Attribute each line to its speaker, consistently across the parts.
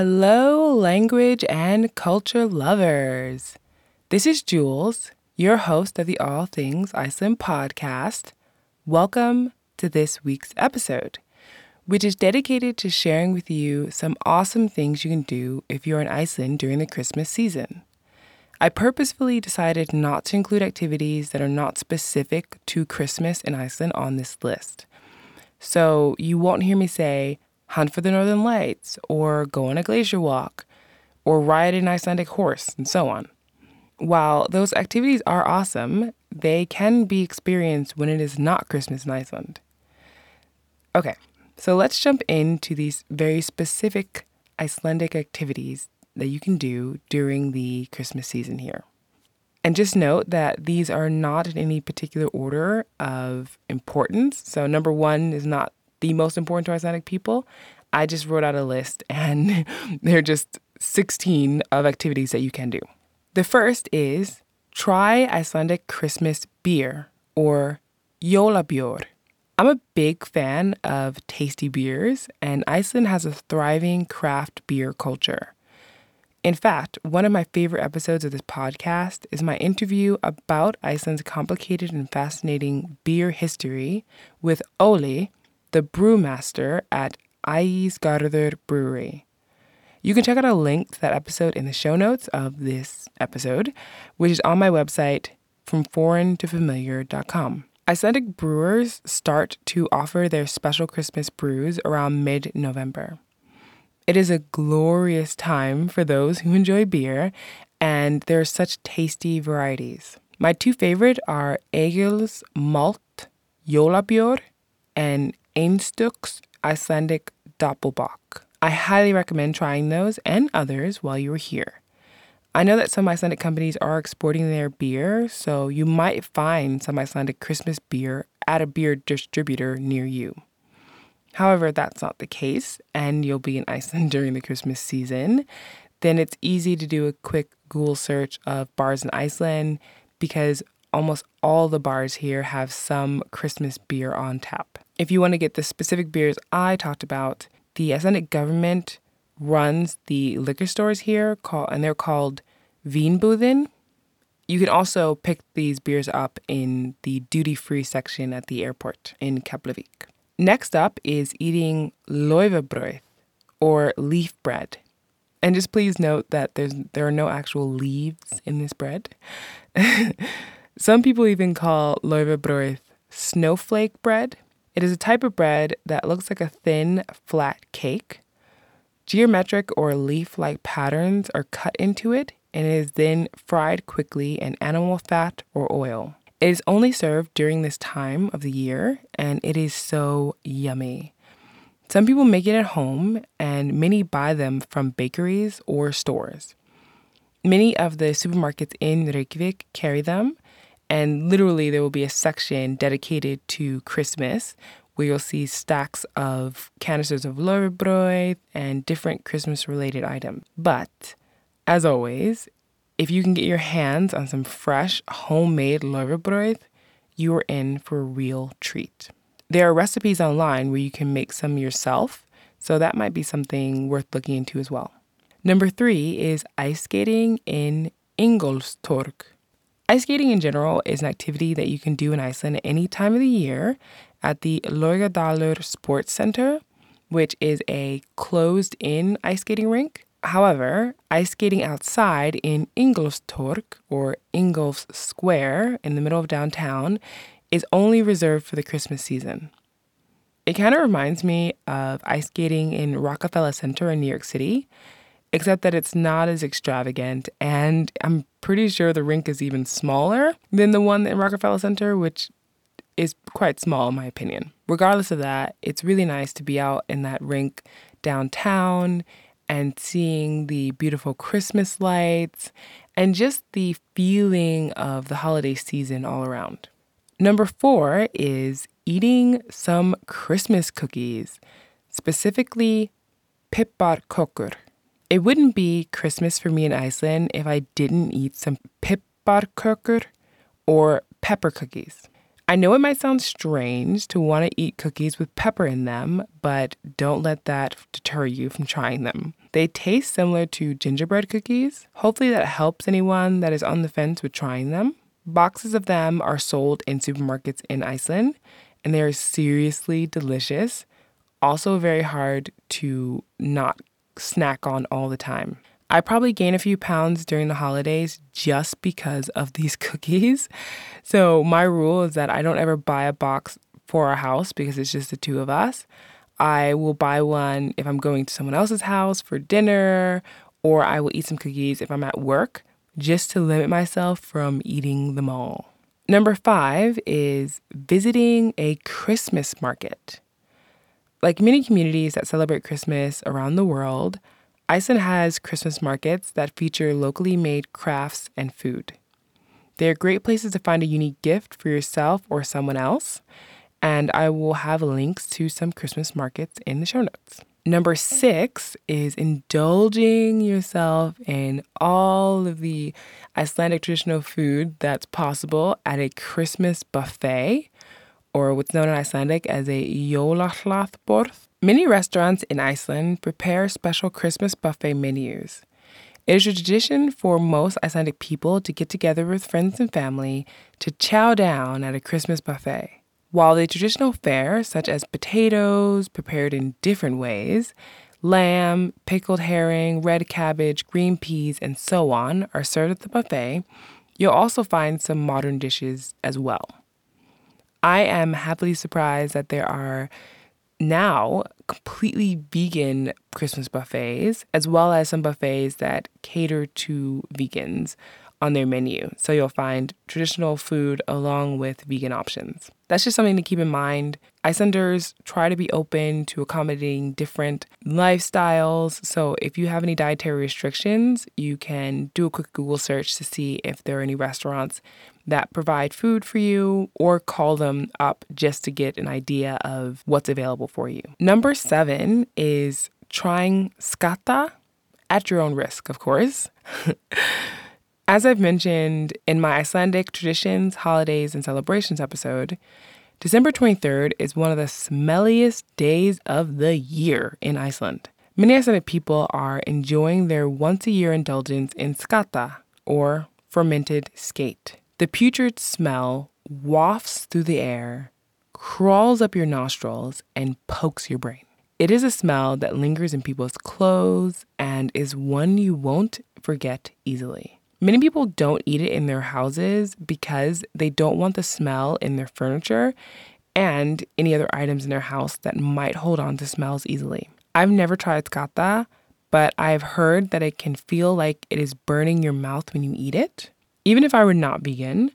Speaker 1: Hello, language and culture lovers. This is Jules, your host of the All Things Iceland podcast. Welcome to this week's episode, which is dedicated to sharing with you some awesome things you can do if you're in Iceland during the Christmas season. I purposefully decided not to include activities that are not specific to Christmas in Iceland on this list. So you won't hear me say, hunt for the northern lights, or go on a glacier walk, or ride an Icelandic horse, and so on. While those activities are awesome, they can be experienced when it is not Christmas in Iceland. Okay, so let's jump into these very specific Icelandic activities that you can do during the Christmas season here. And just note that these are not in any particular order of importance. So, number one is not the most important to Icelandic people. I just wrote out a list, and there are just 16 of activities that you can do. The first is try Icelandic Christmas beer or jólabjór. I'm a big fan of tasty beers, and Iceland has a thriving craft beer culture. In fact, one of my favorite episodes of this podcast is my interview about Iceland's complicated and fascinating beer history with Oli, the brewmaster at Ægisgarður Brewery. You can check out a link to that episode in the show notes of this episode, which is on my website from foreigntofamiliar.com. Icelandic brewers start to offer their special Christmas brews around mid November. It is a glorious time for those who enjoy beer, and there are such tasty varieties. My two favorite are Egil's Malt Jólabjór and Einstøks Icelandic Doppelbock. I highly recommend trying those and others while you are here. I know that some Icelandic companies are exporting their beer, so you might find some Icelandic Christmas beer at a beer distributor near you. However, that's not the case, and you'll be in Iceland during the Christmas season, then it's easy to do a quick Google search of bars in Iceland because almost all the bars here have some Christmas beer on tap. If you want to get the specific beers I talked about, the Icelandic government runs the liquor stores here, call, and they're called Vinbúðin. You can also pick these beers up in the duty free section at the airport in Keflavik. Next up is eating laufabrauð or leaf bread. And just please note that there's there are no actual leaves in this bread. Some people even call laufabrauð snowflake bread. It is a type of bread that looks like a thin, flat cake. Geometric or leaf like patterns are cut into it and it is then fried quickly in animal fat or oil. It is only served during this time of the year and it is so yummy. Some people make it at home and many buy them from bakeries or stores. Many of the supermarkets in Reykjavik carry them, and literally there will be a section dedicated to Christmas where you'll see stacks of canisters of laufabrauð and different Christmas related items. But as always, if you can get your hands on some fresh homemade laufabrauð, you are in for a real treat. There are recipes online where you can make some yourself, so that might be something worth looking into as well. Number three is ice skating in Ingólfstorg. Ice skating in general is an activity that you can do in Iceland any time of the year at the Laugardalur Sports Center, which is a closed in ice skating rink. However, ice skating outside in Ingolfstorg or Ingolfs Square in the middle of downtown is only reserved for the Christmas season. It kind of reminds me of ice skating in Rockefeller Center in New York City, except that it's not as extravagant, and I'm pretty sure the rink is even smaller than the one in Rockefeller Center, which is quite small in my opinion. Regardless of that, it's really nice to be out in that rink downtown and seeing the beautiful Christmas lights and just the feeling of the holiday season all around. Number four is eating some Christmas cookies, specifically piparkökur. It wouldn't be Christmas for me in Iceland if I didn't eat some piparkökur or pepper cookies. I know it might sound strange to want to eat cookies with pepper in them, but don't let that deter you from trying them. They taste similar to gingerbread cookies. Hopefully, that helps anyone that is on the fence with trying them. Boxes of them are sold in supermarkets in Iceland, and they are seriously delicious. Also, very hard to not snack on all the time. I probably gain a few pounds during the holidays just because of these cookies. So, my rule is that I don't ever buy a box for our house because it's just the two of us. I will buy one if I'm going to someone else's house for dinner, or I will eat some cookies if I'm at work just to limit myself from eating them all. Number five is visiting a Christmas market. Like many communities that celebrate Christmas around the world, Iceland has Christmas markets that feature locally made crafts and food. They are great places to find a unique gift for yourself or someone else, and I will have links to some Christmas markets in the show notes. Number six is indulging yourself in all of the Icelandic traditional food that's possible at a Christmas buffet, or what's known in Icelandic as a jólahlaðborð. Many restaurants in Iceland prepare special Christmas buffet menus. It is a tradition for most Icelandic people to get together with friends and family to chow down at a Christmas buffet. While the traditional fare, such as potatoes prepared in different ways, lamb, pickled herring, red cabbage, green peas, and so on, are served at the buffet, you'll also find some modern dishes as well. I am happily surprised that there are now completely vegan Christmas buffets, as well as some buffets that cater to vegans on their menu. So you'll find traditional food along with vegan options. That's just something to keep in mind. Icelanders try to be open to accommodating different lifestyles. So if you have any dietary restrictions, you can do a quick Google search to see if there are any restaurants that provide food for you or call them up just to get an idea of what's available for you. Number seven is trying skata at your own risk, of course. As I've mentioned in my Icelandic traditions, holidays, and celebrations episode, December 23rd is one of the smelliest days of the year in Iceland. Many Icelandic people are enjoying their once a year indulgence in skata, or fermented skate. The putrid smell wafts through the air, crawls up your nostrils, and pokes your brain. It is a smell that lingers in people's clothes and is one you won't forget easily. Many people don't eat it in their houses because they don't want the smell in their furniture and any other items in their house that might hold on to smells easily. I've never tried skata, but I've heard that it can feel like it is burning your mouth when you eat it. Even if I were not vegan,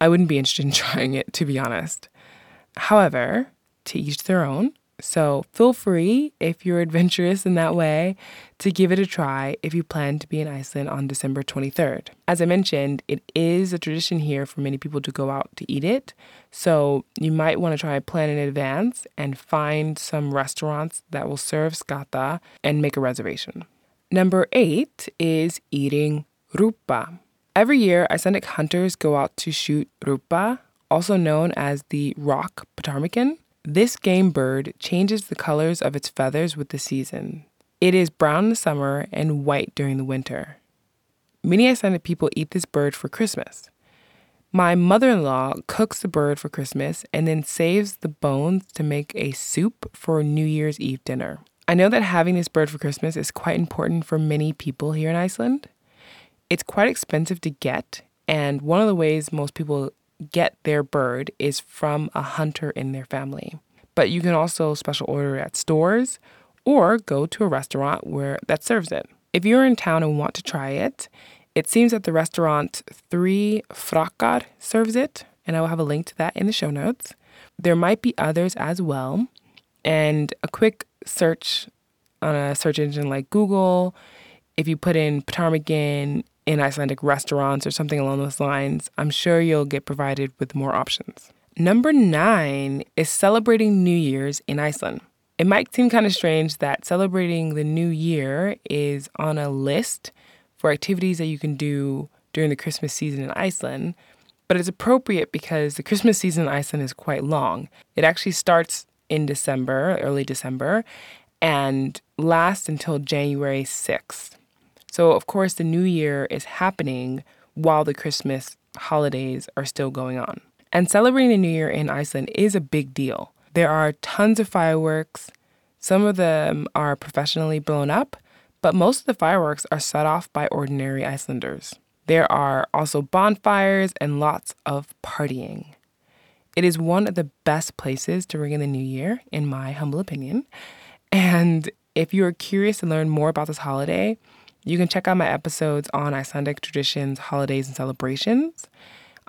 Speaker 1: I wouldn't be interested in trying it, to be honest. However, to each their own. So feel free, if you're adventurous in that way, to give it a try if you plan to be in Iceland on December 23rd. As I mentioned, it is a tradition here for many people to go out to eat it. So you might want to try plan in advance and find some restaurants that will serve skata and make a reservation. Number eight is eating rjúpa. Every year, Icelandic hunters go out to shoot rjúpa, also known as the rock ptarmigan. This game bird changes the colors of its feathers with the season. It is brown in the summer and white during the winter. Many Icelandic people eat this bird for Christmas. My mother in law cooks the bird for Christmas and then saves the bones to make a soup for New Year's Eve dinner. I know that having this bird for Christmas is quite important for many people here in Iceland. It's quite expensive to get, and one of the ways most people get their bird is from a hunter in their family. But you can also special order at stores or go to a restaurant where that serves it. If you're in town and want to try it, it seems that the restaurant Three Frakkar serves it, and I will have a link to that in the show notes. There might be others as well, and a quick search on a search engine like Google, if you put in ptarmigan in Icelandic restaurants or something along those lines, I'm sure you'll get provided with more options. Number nine is celebrating New Year's in Iceland. It might seem kind of strange that celebrating the new year is on a list for activities that you can do during the Christmas season in Iceland, but it's appropriate because the Christmas season in Iceland is quite long. It actually starts in December, early December, and lasts until January 6th. So, of course, the new year is happening while the Christmas holidays are still going on. And celebrating the new year in Iceland is a big deal. There are tons of fireworks. Some of them are professionally blown up, but most of the fireworks are set off by ordinary Icelanders. There are also bonfires and lots of partying. It is one of the best places to ring in the new year, in my humble opinion. And if you are curious to learn more about this holiday, you can check out my episodes on Icelandic traditions, holidays, and celebrations.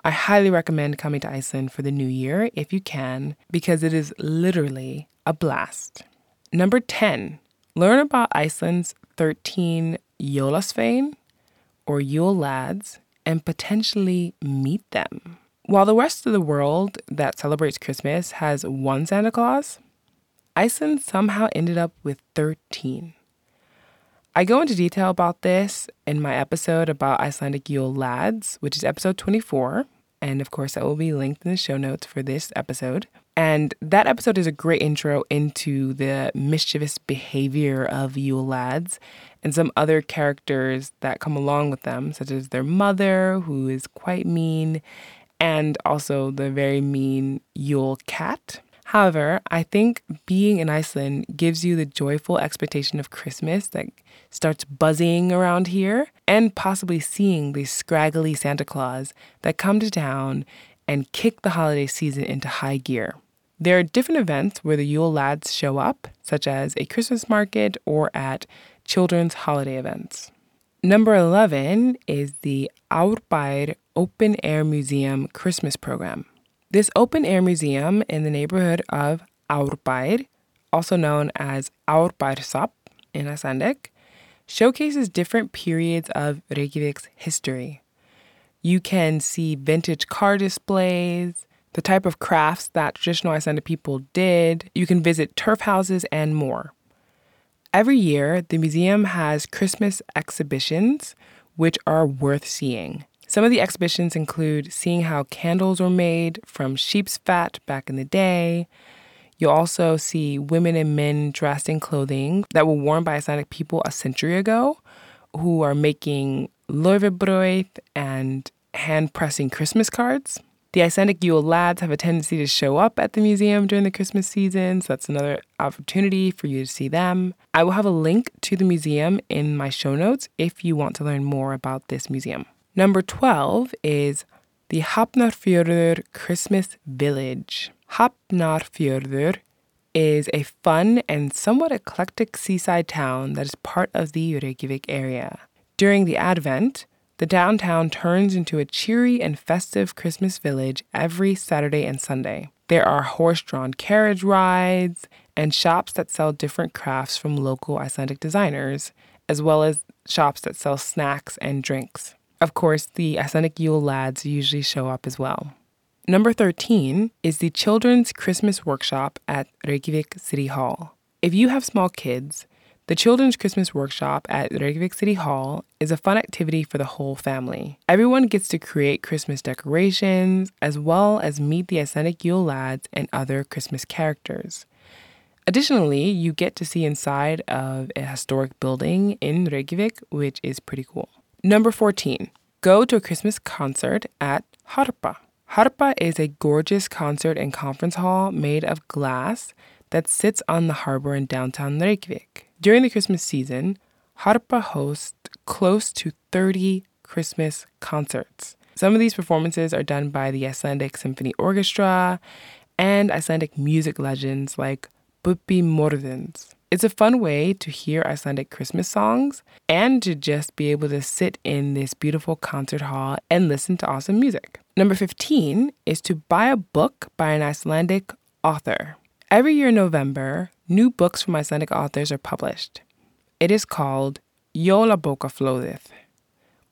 Speaker 1: I highly recommend coming to Iceland for the new year if you can, because it is literally a blast. Number 10, learn about Iceland's 13 Jólasvein or Yule lads and potentially meet them. While the rest of the world that celebrates Christmas has one Santa Claus, Iceland somehow ended up with 13. I go into detail about this in my episode about Icelandic Yule lads, which is episode 24. And of course, that will be linked in the show notes for this episode. And that episode is a great intro into the mischievous behavior of Yule lads and some other characters that come along with them, such as their mother, who is quite mean, and also the very mean Yule cat. However, I think being in Iceland gives you the joyful expectation of Christmas that starts buzzing around here, and possibly seeing these scraggly Santa Claus that come to town and kick the holiday season into high gear. There are different events where the Yule lads show up, such as a Christmas market or at children's holiday events. Number 11 is the Árbær Open Air Museum Christmas program. This open air museum in the neighborhood of Árbær, also known as Árbæjarsafn in Icelandic, showcases different periods of Reykjavik's history. You can see vintage car displays, the type of crafts that traditional Icelandic people did. You can visit turf houses and more. Every year, the museum has Christmas exhibitions, which are worth seeing. Some of the exhibitions include seeing how candles were made from sheep's fat back in the day. You'll also see women and men dressed in clothing that were worn by Icelandic people a century ago who are making leirbrauð and hand pressing Christmas cards. The Icelandic Yule lads have a tendency to show up at the museum during the Christmas season, so that's another opportunity for you to see them. I will have a link to the museum in my show notes if you want to learn more about this museum. Number 12 is the Hafnarfjörður Christmas Village. Hafnarfjörður is a fun and somewhat eclectic seaside town that is part of the Reykjavik area. During the Advent, the downtown turns into a cheery and festive Christmas village every Saturday and Sunday. There are horse drawn carriage rides and shops that sell different crafts from local Icelandic designers, as well as shops that sell snacks and drinks. Of course, the Icelandic Yule lads usually show up as well. Number 13 is the Children's Christmas Workshop at Reykjavik City Hall. If you have small kids, the Children's Christmas Workshop at Reykjavik City Hall is a fun activity for the whole family. Everyone gets to create Christmas decorations as well as meet the Icelandic Yule lads and other Christmas characters. Additionally, you get to see inside of a historic building in Reykjavik, which is pretty cool. Number 14, go to a Christmas concert at Harpa. Harpa is a gorgeous concert and conference hall made of glass that sits on the harbor in downtown Reykjavik. During the Christmas season, Harpa hosts close to 30 Christmas concerts. Some of these performances are done by the Icelandic Symphony Orchestra and Icelandic music legends like Bubbi Morthens. It's a fun way to hear Icelandic Christmas songs and to just be able to sit in this beautiful concert hall and listen to awesome music. Number 15 is to buy a book by an Icelandic author. Every year in November, new books from Icelandic authors are published. It is called Jólabókaflóðið,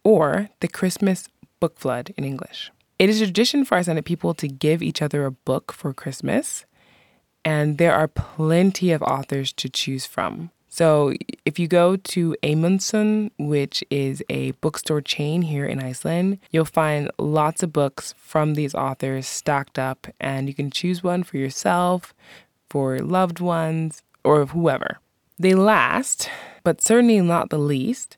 Speaker 1: or the Christmas Book Flood in English. It is a tradition for Icelandic people to give each other a book for Christmas and there are plenty of authors to choose from. So if you go to Eymundsson, which is a bookstore chain here in Iceland, you'll find lots of books from these authors stacked up, and you can choose one for yourself, for loved ones, or whoever. They last, but certainly not the least,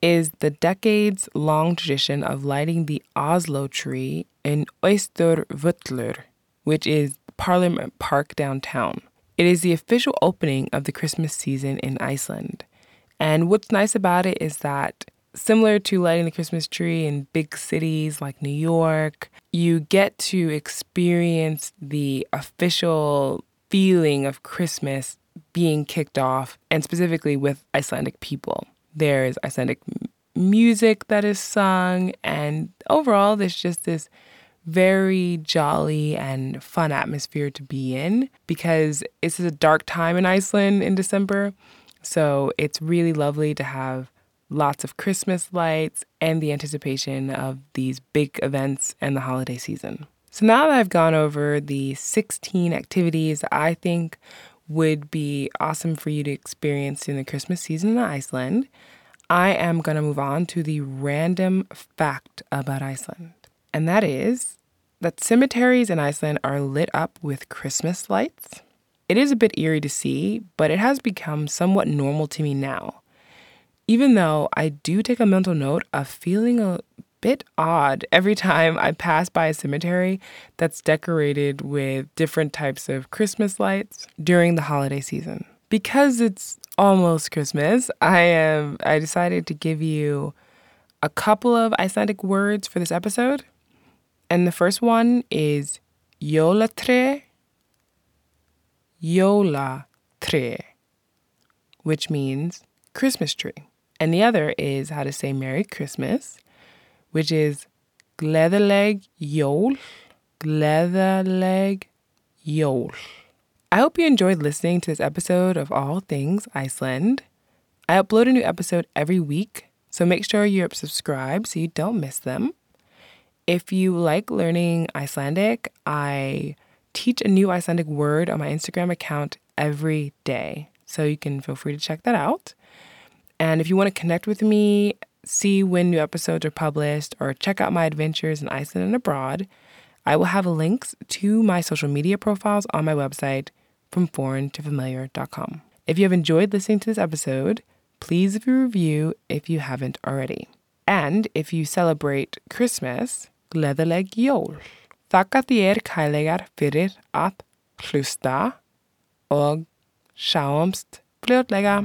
Speaker 1: is the decades long tradition of lighting the Oslo tree in Austurvöllur, which is Parliament Park downtown. It is the official opening of the Christmas season in Iceland. And what's nice about it is that, similar to lighting the Christmas tree in big cities like New York, you get to experience the official feeling of Christmas being kicked off, and specifically with Icelandic people. There's Icelandic music that is sung, and overall, there's just this very jolly and fun atmosphere to be in because it's a dark time in Iceland in December. So it's really lovely to have lots of Christmas lights and the anticipation of these big events and the holiday season. So now that I've gone over the 16 activities I think would be awesome for you to experience in the Christmas season in Iceland, I am going to move on to the random fact about Iceland. And that is that cemeteries in Iceland are lit up with Christmas lights. It is a bit eerie to see, but it has become somewhat normal to me now. Even though I do take a mental note of feeling a bit odd every time I pass by a cemetery that's decorated with different types of Christmas lights during the holiday season. Because it's almost Christmas, I am I decided to give you a couple of Icelandic words for this episode. And the first one is jólatré, jólatré, which means Christmas tree. And the other is how to say Merry Christmas, which is gleðileg jól, gleðileg jól. I hope you enjoyed listening to this episode of All Things Iceland. I upload a new episode every week, so make sure you're subscribed so you don't miss them. If you like learning Icelandic, I teach a new Icelandic word on my Instagram account every day. So you can feel free to check that out. And if you want to connect with me, see when new episodes are published, or check out my adventures in Iceland and abroad, I will have links to my social media profiles on my website from foreigntofamiliar.com. If you have enjoyed listening to this episode, please review if you haven't already. And if you celebrate Christmas, gleðileg jól. Þakka þér kælegar fyrir að hlusta og sjáumst fljótlega.